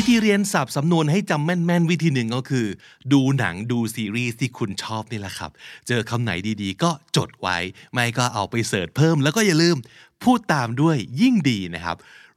วิธีเรียนสับสำนวนให้จำแม่นๆ วิธีหนึ่งก็คือ ดูหนังดูซีรีส์ที่คุณชอบนี่แหละครับ เจอคำไหนดีๆ ก็จดไว้ ไม่ก็เอาไปเสิร์ชเพิ่ม แล้วก็อย่าลืมพูดตามด้วยยิ่งดีนะครับ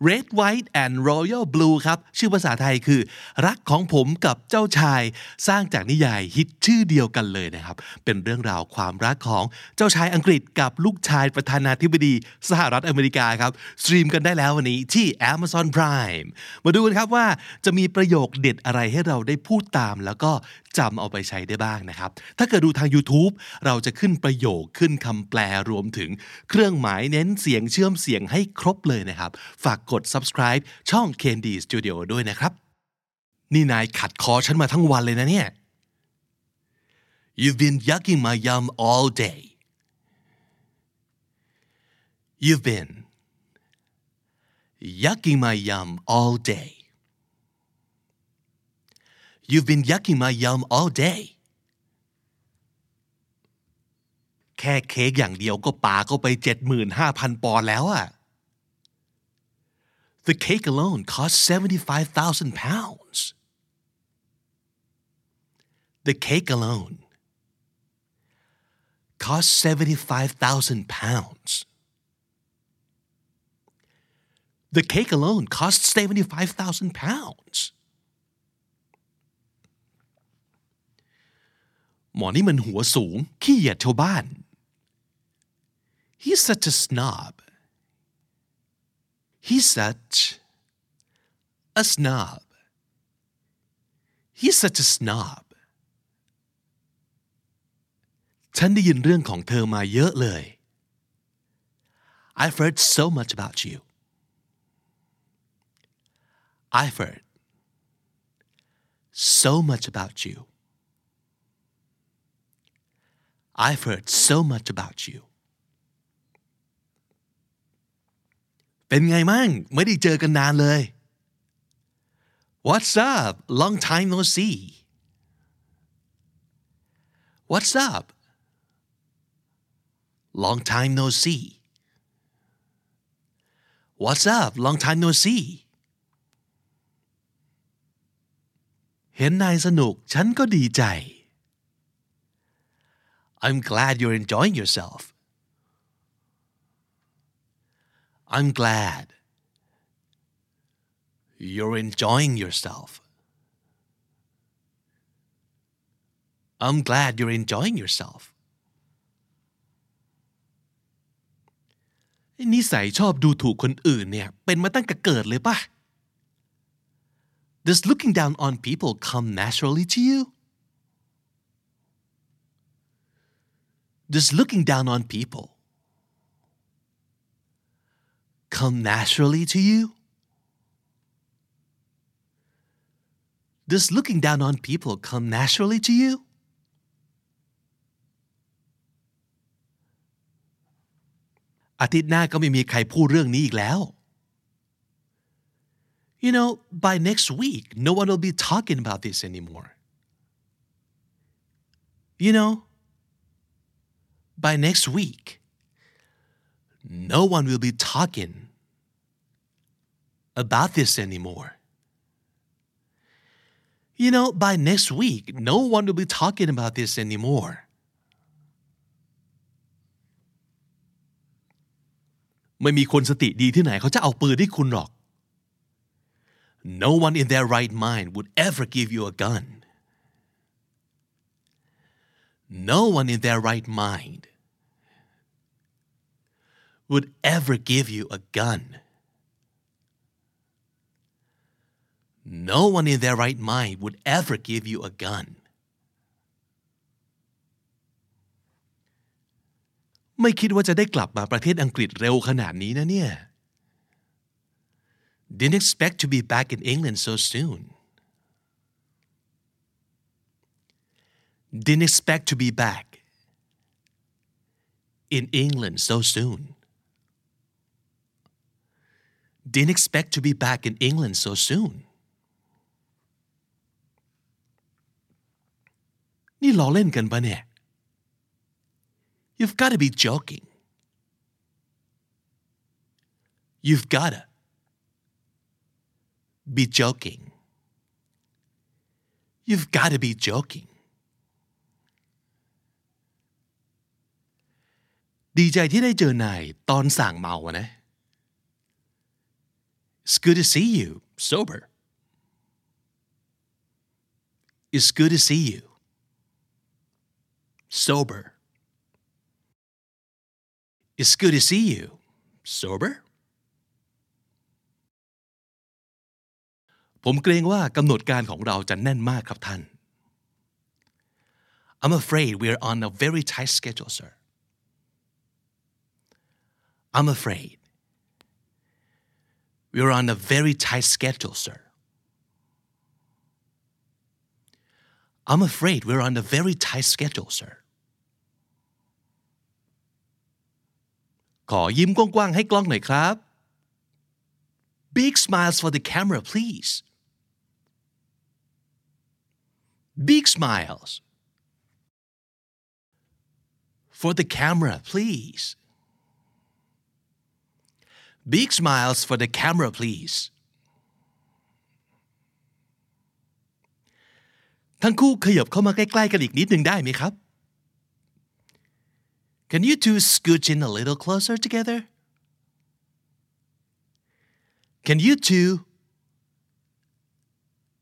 Red White and Royal Blue ครับ ชื่อภาษาไทยคือ รักของผมกับเจ้าชายสร้างจากนิยายฮิตชื่อเดียวกันเลยนะครับ เป็นเรื่องราวความรักของเจ้าชายอังกฤษกับลูกชายประธานาธิบดีสหรัฐอเมริกาครับ สตรีมกันได้แล้ววันนี้ที่ Amazon Prime มาดูกันครับว่าจะมีประโยคเด็ดอะไรให้เราได้พูดตาม แล้วก็ จำเอาไปใช้ได้บ้างนะครับ ถ้าเกิดดูทาง YouTube เราจะขึ้นประโยคขึ้นคำแปลรวมถึงเครื่องหมายเน้นเสียงเชื่อมเสียงให้ครบเลยนะครับ ฝากกด subscribe ช่อง Candy Studio ด้วยนะครับ นี่นายขัดคอฉันมาทั้งวันเลยนะเนี่ย You've been yucking my yum all day You've been yucking my yum all day You've been yucking my yum all day แค่เค้กอย่างเดียวก็ปาเข้าไป 75,000 ปอนด์แล้วอะ The cake alone cost 75,000 pounds The cake alone cost 75,000 pounds The cake alone cost 75,000 pounds หมอนี่มันหัวสูง ขี้เหยียดชาวบ้าน He's such a snob He's such a snob He's such a snob ฉันได้ยินเรื่องของเธอมาเยอะเลย I've heard so much about you I've heard so much about you I've heard so much about you เป็นไงมั่งไม่ได้เจอกันนานเลย What's up long time no see What's up long time no see What's up long time no see เห็นนายสนุกฉันก็ดีใจ I'm glad you're enjoying yourself. I'm glad you're enjoying yourself. I'm glad you're enjoying yourself. นิสัยชอบดูถูกคนอื่นเนี่ย เป็นมาตั้งแต่เกิดเลยป่ะ Does looking down on people come naturally to you? just looking down on people come naturally to you? Does looking down on people come naturally to you? You know, by next week, no one will be talking about this anymore. You know, by next week. No one will be talking about this anymore. You know, by next week, no one will be talking about this anymore. No one in their right mind would ever give you a gun. No one in their right mind would ever give you a gun. No one in their right mind would ever give you a gun. ไม่คิดว่าจะได้กลับมาประเทศอังกฤษเร็วขนาดนี้นะเนี่ย Didn't expect to be back in England so soon. Didn't expect to be back in England so soon didn't expect to be back in England so soon นี่ล้อเล่นกันปะเนี่ย You've got to be joking You've gotta be joking You've got to be joking ดีใจที่ได้เจอนายตอนสั่งเมาอะนะ It's good to see you sober It's good to see you sober It's good to see you sober ผมเกรงว่ากำหนดการของเราจะแน่นมากครับท่าน I'm afraid we're on a very tight schedule sir I'm afraid we're on a very tight schedule sir I'm afraid we're on a very tight schedule sir ขอยิ้มกว้างๆให้กล้องหน่อยครับ Big smiles for the camera please Big smiles for the camera please Big smiles for the camera please ทั้งคู่ขยับเข้ามาใกล้ๆกันอีกนิดหนึ่งได้ไหมครับ Can you two scooch in a little closer together? Can you two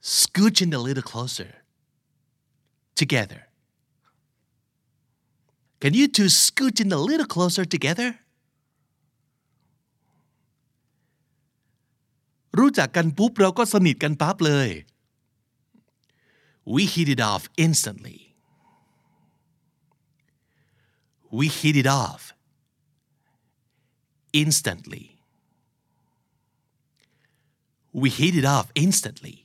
scooch in a little closer together? Can you two scooch in a little closer together? รู้จักกันปุ๊บเราก็สนิทกันปั๊บเลย We hit it off instantly. We hit it off instantly. We hit it off instantly.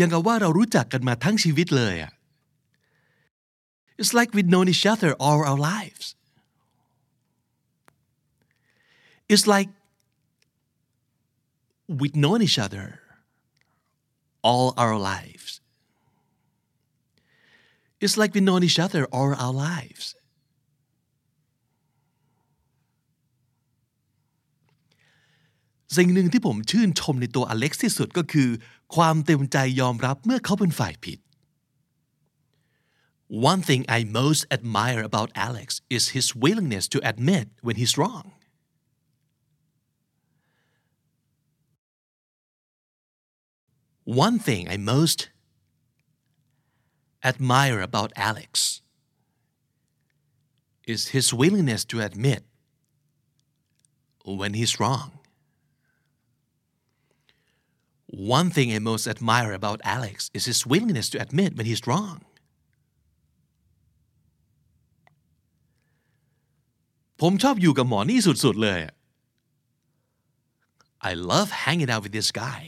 ยังกับว่าเรารู้จักกันมาทั้งชีวิตเลยอะ It's like we've known each other all our lives. It's like we've known each other all our lives. It's like we've known each other all our lives. สิ่งหนึ่งที่ผมชื่นชมในตัวอเล็กซ์ที่สุดก็คือ ความเต็มใจยอมรับเมื่อเขาเป็นฝ่ายผิด One thing I most admire about Alex is his willingness to admit when he's wrong. One thing I most admire about Alex is his willingness to admit when he's wrong. One thing I most admire about Alex is his willingness to admit when he's wrong. ผมชอบอยู่กับหมอนี่สุดๆเลย I love hanging out with this guy.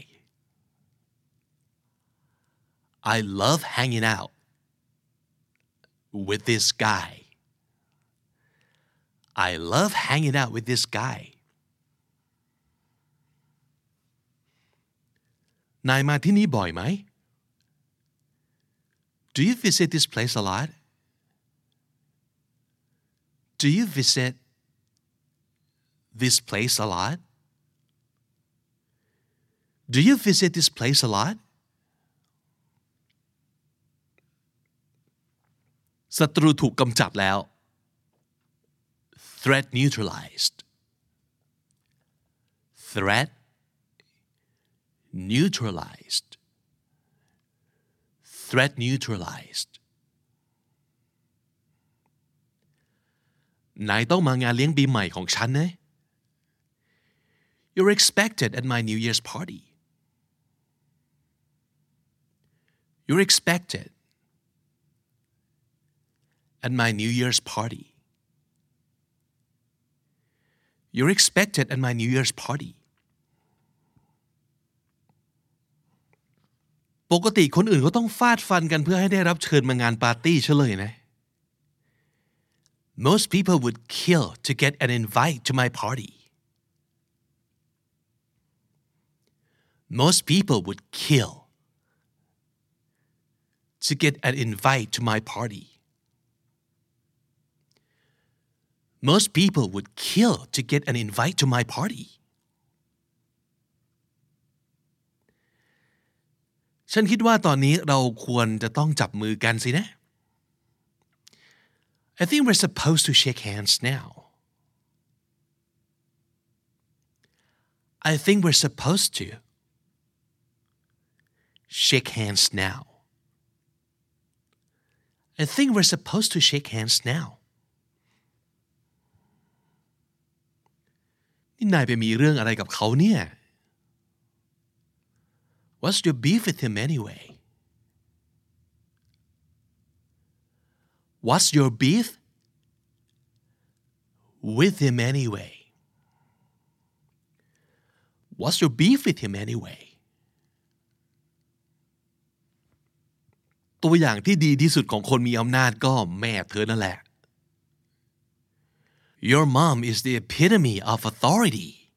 I love hanging out with this guy. I love hanging out with this guy. นายมาที่นี่บ่อยไหม Do you visit this place a lot? Do you visit this place a lot? Do you visit this place a lot? ศัตรูถูกกำจัดแล้ว threat neutralized threat neutralized threat neutralized นายต้องมางานเลี้ยงปีใหม่ของฉันนะ You're expected at my New Year's party You're expected at my New Year's party You're expected at my New Year's party ป ปกติคนอื่นเขาต้องฟาดฟันกันเพื่อให้ได้รับเชิญมางานปาร์ตี้เฉลยนะ Most people would kill to get an invite to my party Most people would kill to get an invite to my party Most people would kill to get an invite to my party ฉันคิดว่าตอนนี้เราควรจะต้องจับมือกันสินะ I think we're supposed to shake hands now I think we're supposed to shake hands now I think we're supposed to shake hands now นี่นายไปมีเรื่องอะไรกับเขาเนี่ย What's your beef with him anyway? What's your beef with him anyway? What's your beef with him anyway? ตัวอย่างที่ดีที่สุดของคนมีอำนาจก็แม่เธอนั่นแหละ Your mom is the epitome of authority.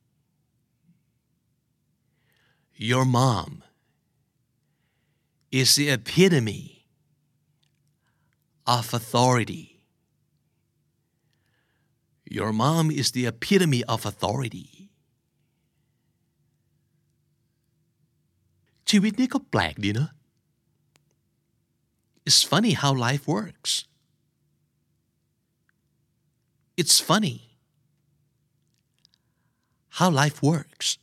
Your mom is the epitome of authority. Your mom is the epitome of authority. ชีวิตนี้ก็แปลกดีเนอะ It's funny how life works. It's funny how life works.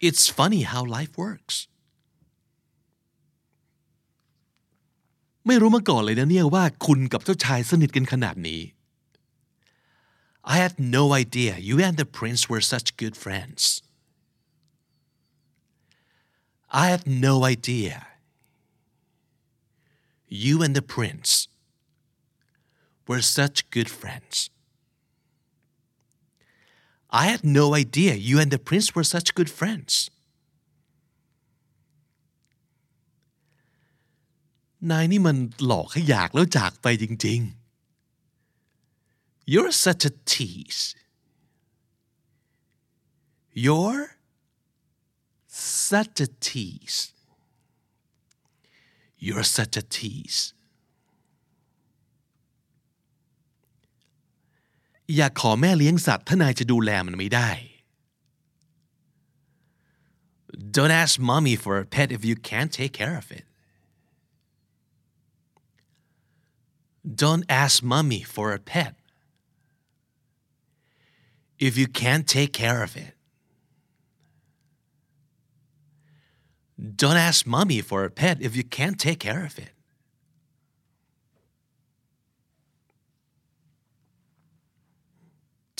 It's funny how life works. ไม่รู้มาก่อนเลยนะเนี่ยว่าคุณกับเจ้าชายสนิทกันขนาดนี้ I had no idea you and the prince were such good friends. I had no idea you and the prince were such good friends. I had no idea you and the prince were such good friends. นายนี่มันหลอกให้อยากแล้วจากไปจริงๆ You're such a tease. You're such a tease. You're such a tease. อยากขอแม่เลี้ยงสัตว์ถ้านายจะดูแลมันไม่ได้ Don't ask mommy for a pet if you can't take care of it. Don't ask mommy for a pet if you can't take care of it. Don't ask mommy for a pet if you can't take care of it.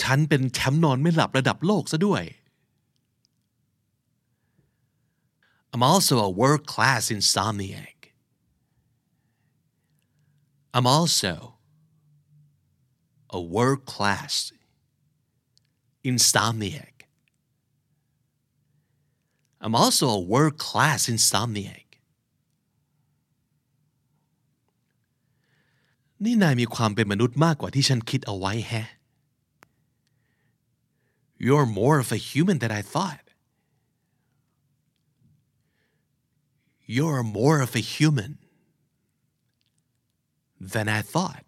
ฉันเป็นแชมป์นอนไม่หลับระดับโลกซะด้วย I'm also a world class insomniac. I'm also a world class insomniac. I'm also a world class insomniac. นี่นายมีความเป็นมนุษย์มากกว่าที่ฉันคิดเอาไว้แฮะ You're more of a human than I thought. You're more of a human than I thought.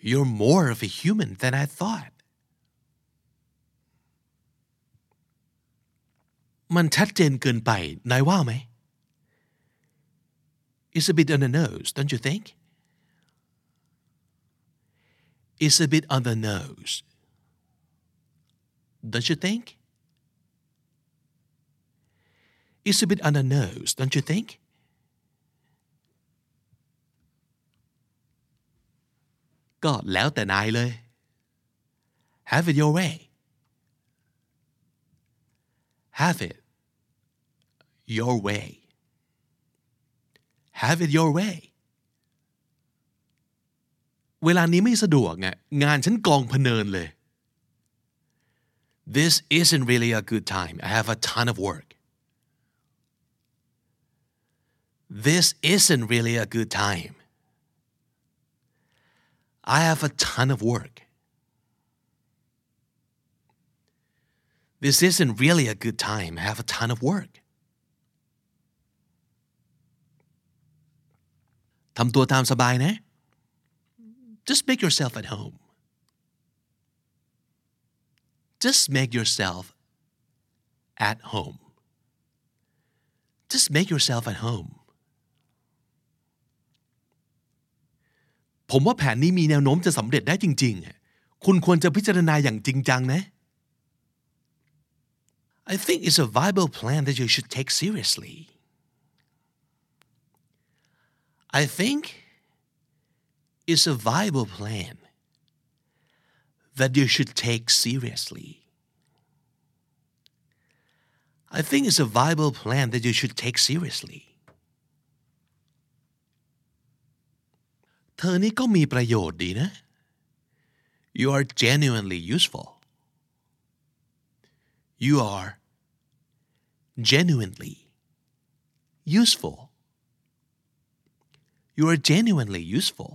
You're more of a human than I thought. มันชัดเจนเกินไป นายว่าไหม It's a bit on the nose, don't you think? It's a bit on the nose. Don't you think? It's a bit on the nose, don't you think? ก็แล้วแต่นายเลย Have it your way. Have it your way. Have it your way. เวลานี้ไม่สะดวกไงงานฉันกองพเนินเลย This isn't really a good time I have a ton of work This isn't really a good time I have a ton of work This isn't really a good time I have a ton of work ทำตัวตามสบายนะ Just make yourself at home Just make yourself at home Just make yourself at home ผมว่าแผนนี้มีแนวโน้มจะสำเร็จได้จริงๆ คุณควรจะพิจารณาอย่างจริงจังนะ I think it's a viable plan that you should take seriously I think it's a viable plan that you should take seriously. I think it's a viable plan that you should take seriously. เธอนี่ก็มีประโยชน์ดีนะ You are genuinely useful. You are genuinely useful. You are genuinely useful.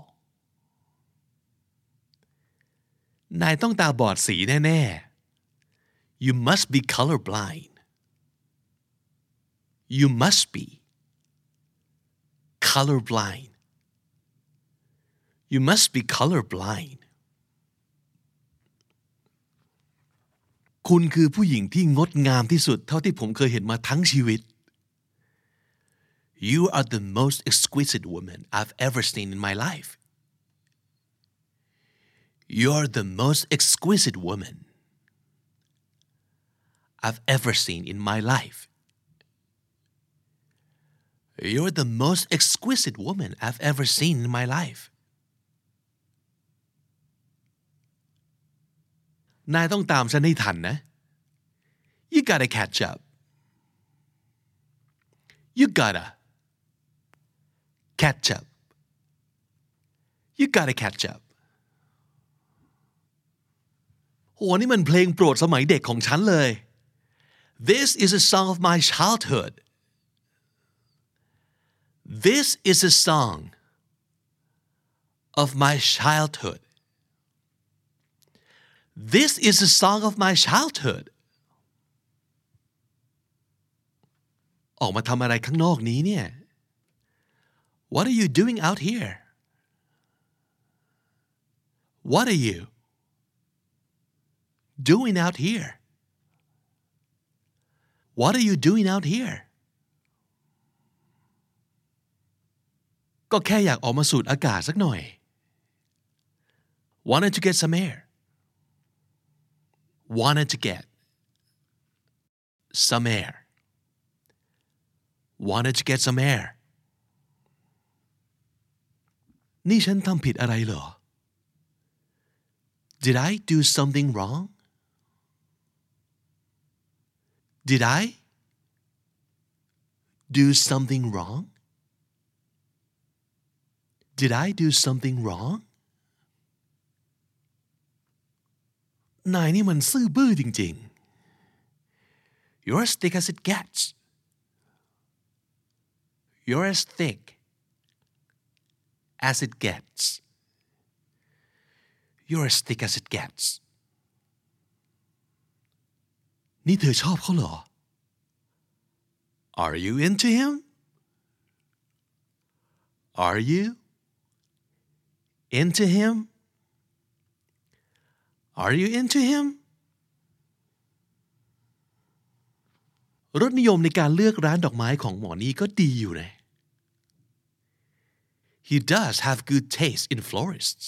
นายต้องตาบอดสีแน่ ๆ You must be colorblind. You must be colorblind. You must be colorblind. คุณคือผู้หญิงที่งดงามที่สุดเท่าที่ผมเคยเห็นมาทั้งชีวิต You are the most exquisite woman I've ever seen in my life. You're the most exquisite woman I've ever seen in my life. You're the most exquisite woman I've ever seen in my life. นายต้องตามฉันให้ทันนะ You gotta catch up. You gotta catch up. You gotta catch up. โหนี่มันเพลงโปรดสมัยเด็กของฉันเลย This is a song of my childhood. This is a song of my childhood. This is a song of my childhood. ออกมาทำอะไรข้างนอกนี้เนี่ย What are you doing out here? What are you doing out here? What are you doing out here? ก็แค่อยากออกมาสูดอากาศสักหน่อย Wanted to get some air. Wanted to get some air. Wanted to get some air. นี่ฉันทำผิดอะไรเหรอ Did I do something wrong? Did I do something wrong? Did I do something wrong? นายนี่มันซื่อบื้อจริงๆ You're as thick as it gets. You're as thick as it gets. You're as thick as it gets. นี่เธอชอบเขาเหรอ Are you into him? Are you into him? Are you into him? รสนิยมในการเลือกร้านดอกไม้ของหมอนี่ก็ดีอยู่นะ He does have good taste in florists.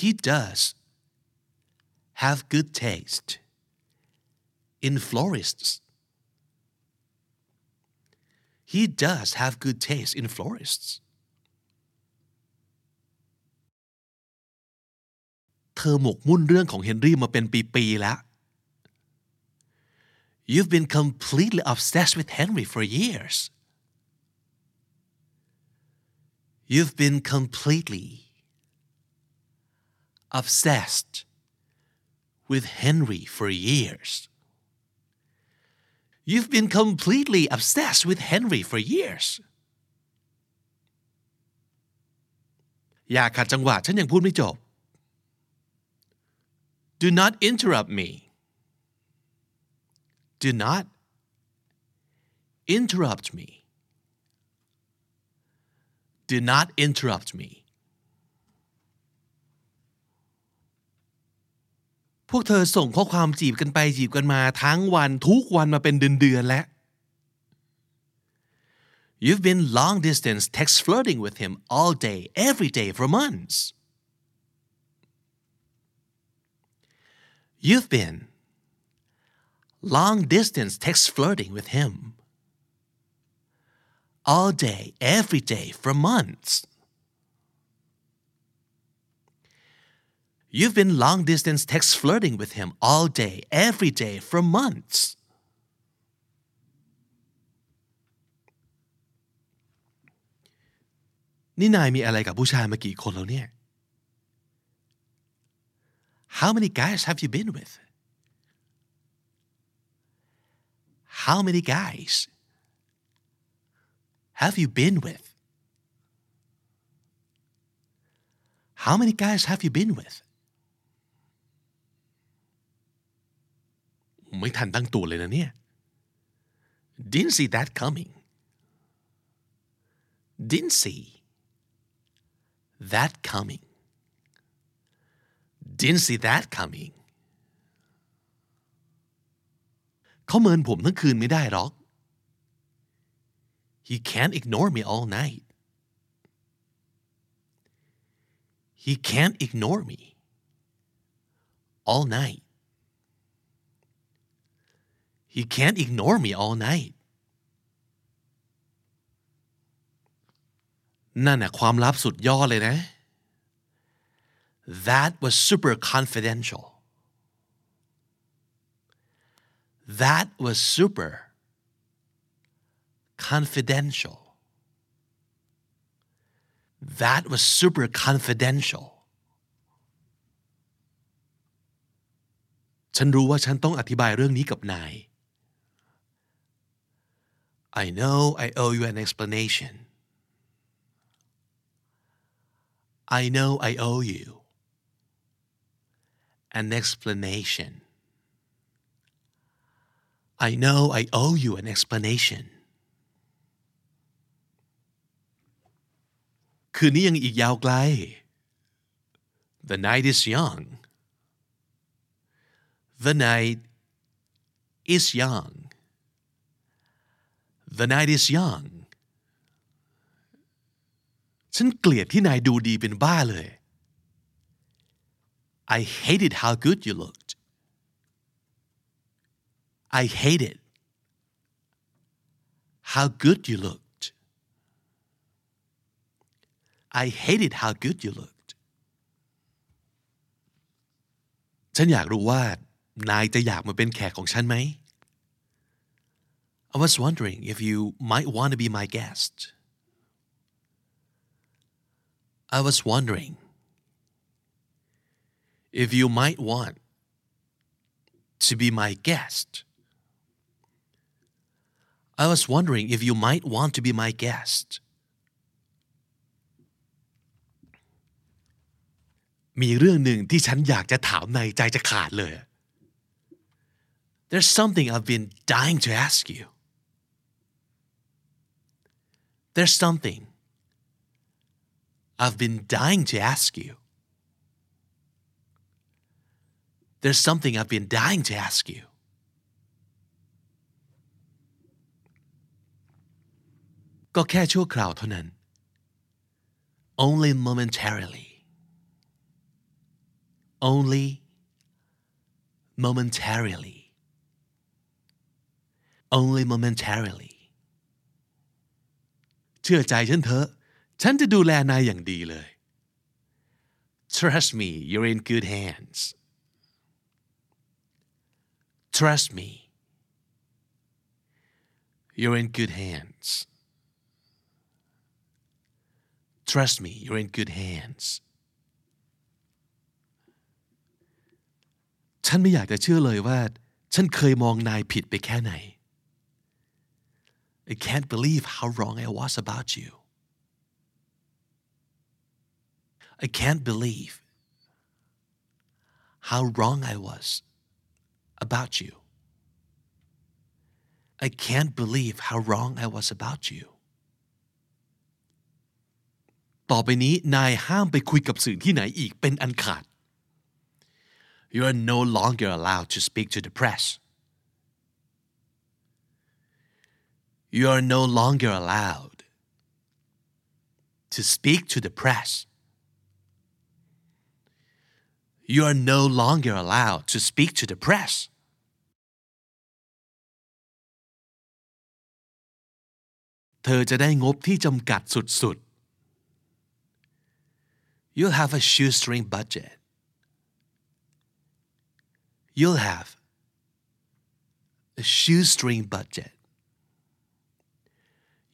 He does have good taste in florists. He does have good taste in florists. เธอหมกมุ่นเรื่องของเฮนรี่มาเป็นปีๆแล้ว You've been completely obsessed with Henry for years. You've been completely obsessed with Henry for years You've been completely obsessed with Henry for years อย่าขัดจังหวะฉันยังพูดไม่จบ Do not interrupt me Do not interrupt me Do not interrupt me พวกเธอส่งข้อความจีบกันไปจีบกันมาทั้งวันทุกวันมาเป็นเดือนๆแล้ว You've been long distance text flirting with him all day every day for months You've been long distance text flirting with him all day every day for months You've been long distance text flirting with him all day, every day for months. How many guys have you been with? How many guys have you been with? How many guys have you been with? ไม่ทันตั้งตัวเลยนะเนี่ย didn't see that coming didn't see that coming didn't see that coming เขาเมินผมทั้งคืนไม่ได้หรอก he can't ignore me all night he can't ignore me all night He can't ignore me all night นั่นน่ะความลับสุดยอดเลยนะ That was super confidential That was super confidential That was super confidential ฉันรู้ว่าฉันต้องอธิบายเรื่องนี้กับนาย I know I owe you an explanation. I know I owe you an explanation. I know I owe you an explanation. คืนนี้ยังอีกยาวไกล The night is young. The night is young. The night is young ฉันเกลียดที่นายดูดีเป็นบ้าเลย I hated how good you looked I hated how good you looked I hated how good you looked ฉันอยากรู้ว่านายจะอยากมาเป็นแขกของฉันไหม I was wondering if you might want to be my guest. I was wondering if you might want to be my guest. I was wondering if you might want to be my guest. มีเรื่องหนึ่งที่ฉันอยากจะถามในใจจะขาดเลย There's something I've been dying to ask you. There's something I've been dying to ask you. There's something I've been dying to ask you. Only momentarily. Only momentarily. Only momentarily. เชื่อใจฉันเถอะ ฉันจะดูแลนายอย่างดีเลย Trust me you're in good hands Trust me you're in good hands Trust me you're in good hands ฉันไม่อยากจะเชื่อเลยว่า ฉันเคยมองนายผิดไปแค่ไหน I can't believe how wrong I was about you I can't believe how wrong I was about you I can't believe how wrong I was about you ต่อไปนี้นายห้ามไปคุยกับสื่อที่ไหนอีกเป็นอันขาด You are no longer allowed to speak to the press. You are no longer allowed to speak to the press. You are no longer allowed to speak to the press. You'll have a shoestring budget. You'll have a shoestring budget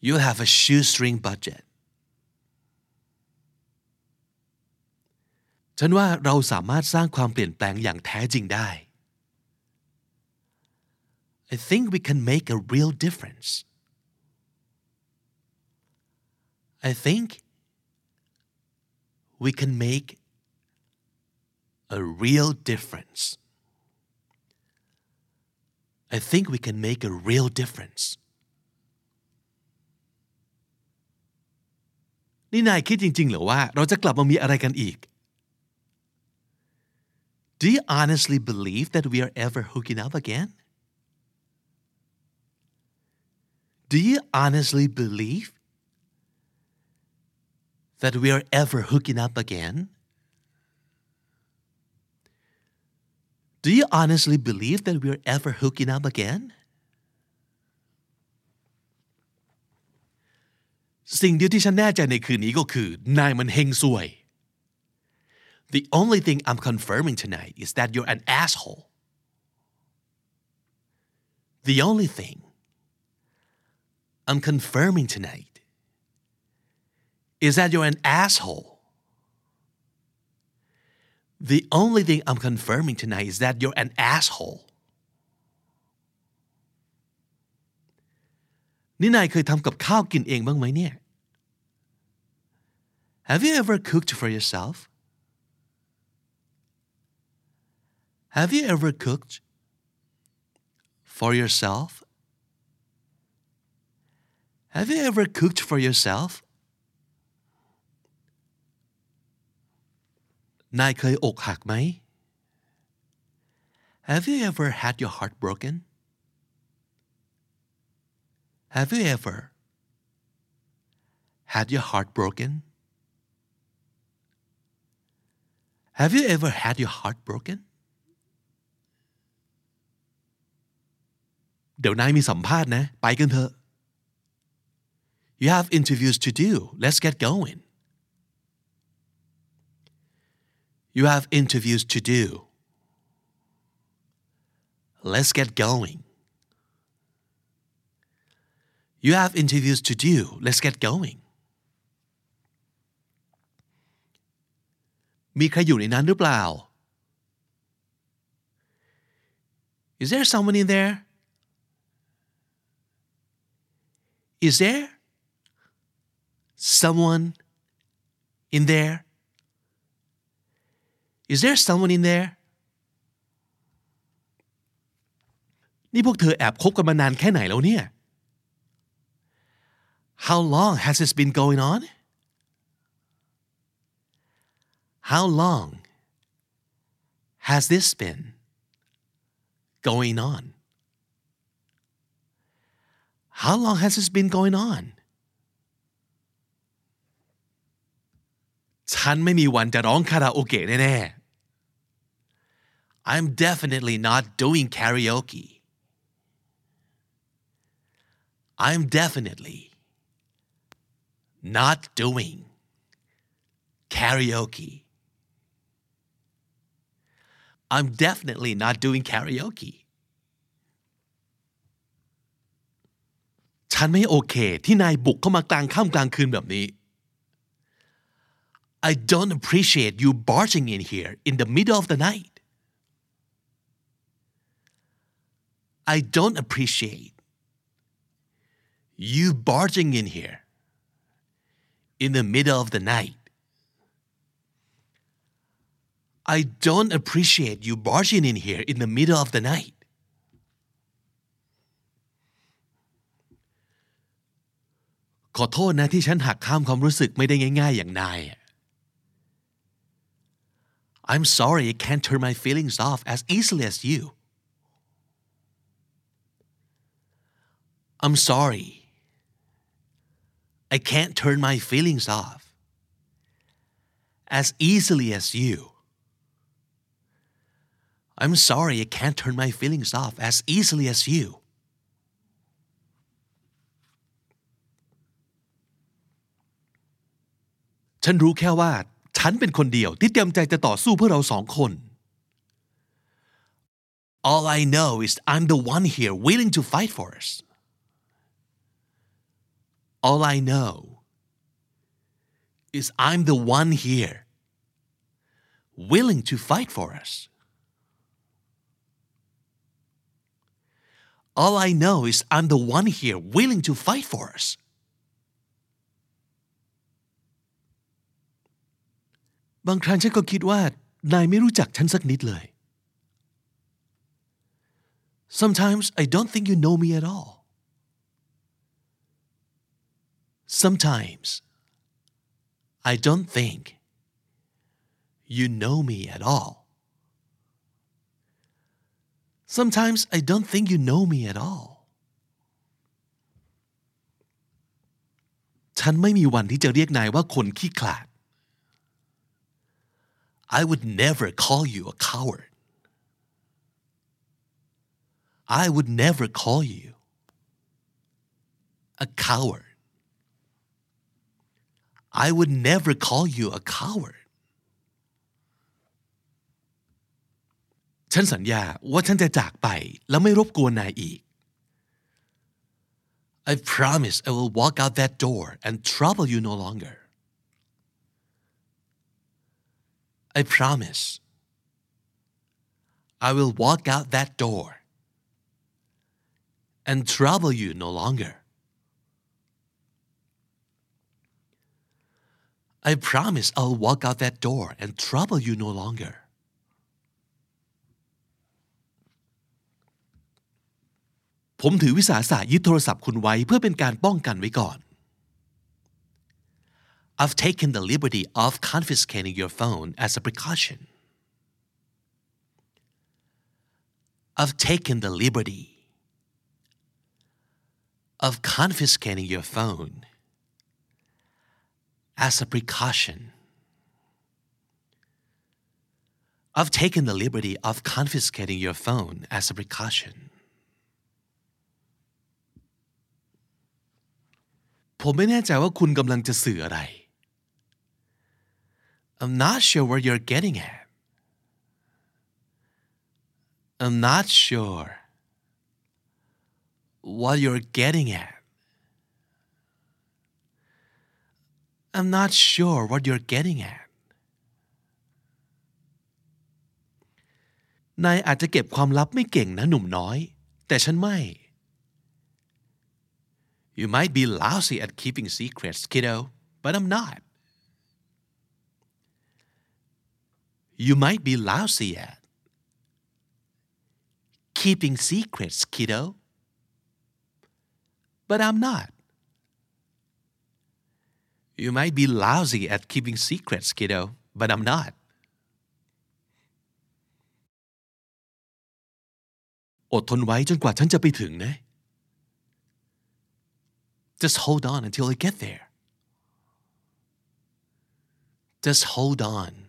You'll have a shoestring budget. ฉันว่าเราสามารถสร้างความเปลี่ยนแปลงอย่างแท้จริงได้ I think we can make a real difference. I think we can make a real difference. I think we can make a real difference. นี่นายคิดจริงๆเหรอว่าเราจะกลับมามีอะไรกันอีก Do you honestly believe that we are ever hooking up again? Do you honestly believe that we are ever hooking up again? Do you honestly believe that we are ever hooking up again? สิ่งเดียวที่ฉันแน่ใจในคืนนี้ก็คือ นายมันเฮงซวย The only thing I'm confirming tonight is that you're an asshole. The only thing I'm confirming tonight is that you're an asshole. The only thing I'm confirming tonight is that you're an asshole. นี่นายเคยทำกับข้าวกินเองบ้างไหมเนี่ย Have you ever cooked for yourself? Have you ever cooked for yourself? Have you ever cooked for yourself? นายเคยอกหักไหม Have you ever had your heart broken? Have you ever had your heart broken? Have you ever had your heart broken? เดี๋ยวนายมีสัมภาษณ์นะ ไปกันเถอะ You have interviews to do. Let's get going. You have interviews to do. Let's get going. You have interviews to do. Let's get going. มีใครอยู่ในนั้นหรือเปล่า Is there someone in there? Is there someone in there? Is there someone in there? นี่พวกเธอแอบคบกันมานานแค่ไหนแล้วเนี่ย How long has this been going on? How long has this been going on? How long has this been going on? ฉันไม่มีวันจะร้องคาราโอเกะแน่ๆ I'm definitely not doing karaoke. I'm definitely not doing karaoke. I'm definitely not doing karaoke. ฉันไม่โอเคที่นายบุกเข้ามากลางค่ำกลางคืนแบบนี้ I don't appreciate you barging in here in the middle of the night. I don't appreciate you barging in here in the middle of the night. I don't appreciate you barging in here in the middle of the night. i I'm sorry I can't turn my feelings off as easily as you. I'm sorry I can't turn my feelings off. As easily as you. I'm sorry, I can't turn my feelings off as easily as you. All I know is I'm the one here willing to fight for us All I know is I'm the one here willing to fight for us All I know is I'm the one here willing to fight for us บางครั้งฉันก็คิดว่า นายไม่รู้จักฉันสักนิดเลย Sometimes I don't think you know me at all Sometimes I don't think you know me at all Sometimes I don't think you know me at all ฉันไม่มีวันที่จะเรียกนายว่าคนขี้ขลาด I would never call you a coward. I would never call you a coward. I would never call you a coward. ฉันสัญญาว่าฉันจะจากไปแล้วไม่รบกวนนายอีก I promise I will walk out that door and trouble you no longer. I promise. I will walk out that door and trouble you no longer. I promise I'll walk out that door and trouble you no longer. i I've taken the liberty of confiscating your phone as a precaution. I've taken the liberty of confiscating your phone as a precaution. I've taken the liberty of confiscating your phone as a precaution. ผมไม่แน่ใจว่าคุณกำลังจะสื่ออะไร I'm not sure what you're getting at. I'm not sure what you're getting at. I'm not sure what you're getting at. นายอาจจะเก็บความลับไม่เก่งนะหนุ่มน้อย แต่ฉันไม่ You might be lousy at keeping secrets, kiddo, but I'm not. You might be lousy at keeping secrets, kiddo, but I'm not. you might be lousy at keeping secrets, kiddo, but I'm not. Just hold on until I get there. Just hold on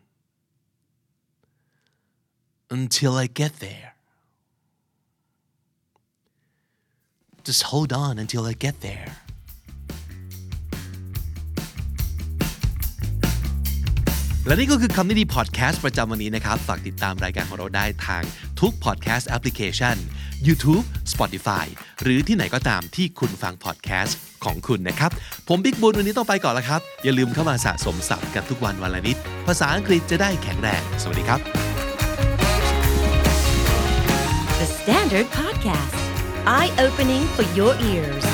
until I get there. Just hold on until I get there. และนี่ก็คือคำนี้ดีพอดแคสต์ประจำวันนี้นะครับ ฝากติดตามรายการของเราได้ทางทุกพอดแคสต์แอปพลิเคชัน YouTube Spotify หรือที่ไหนก็ตามที่คุณฟังพอดแคสต์ของคุณนะครับ ผมบิ๊กบุญวันนี้ต้องไปก่อนแล้วครับ อย่าลืมเข้ามาสะสมศัพท์กันทุกวันวันละนิด ภาษาอังกฤษจะได้แข็งแรง สวัสดีครับ The Standard Podcast Eye opening for your ears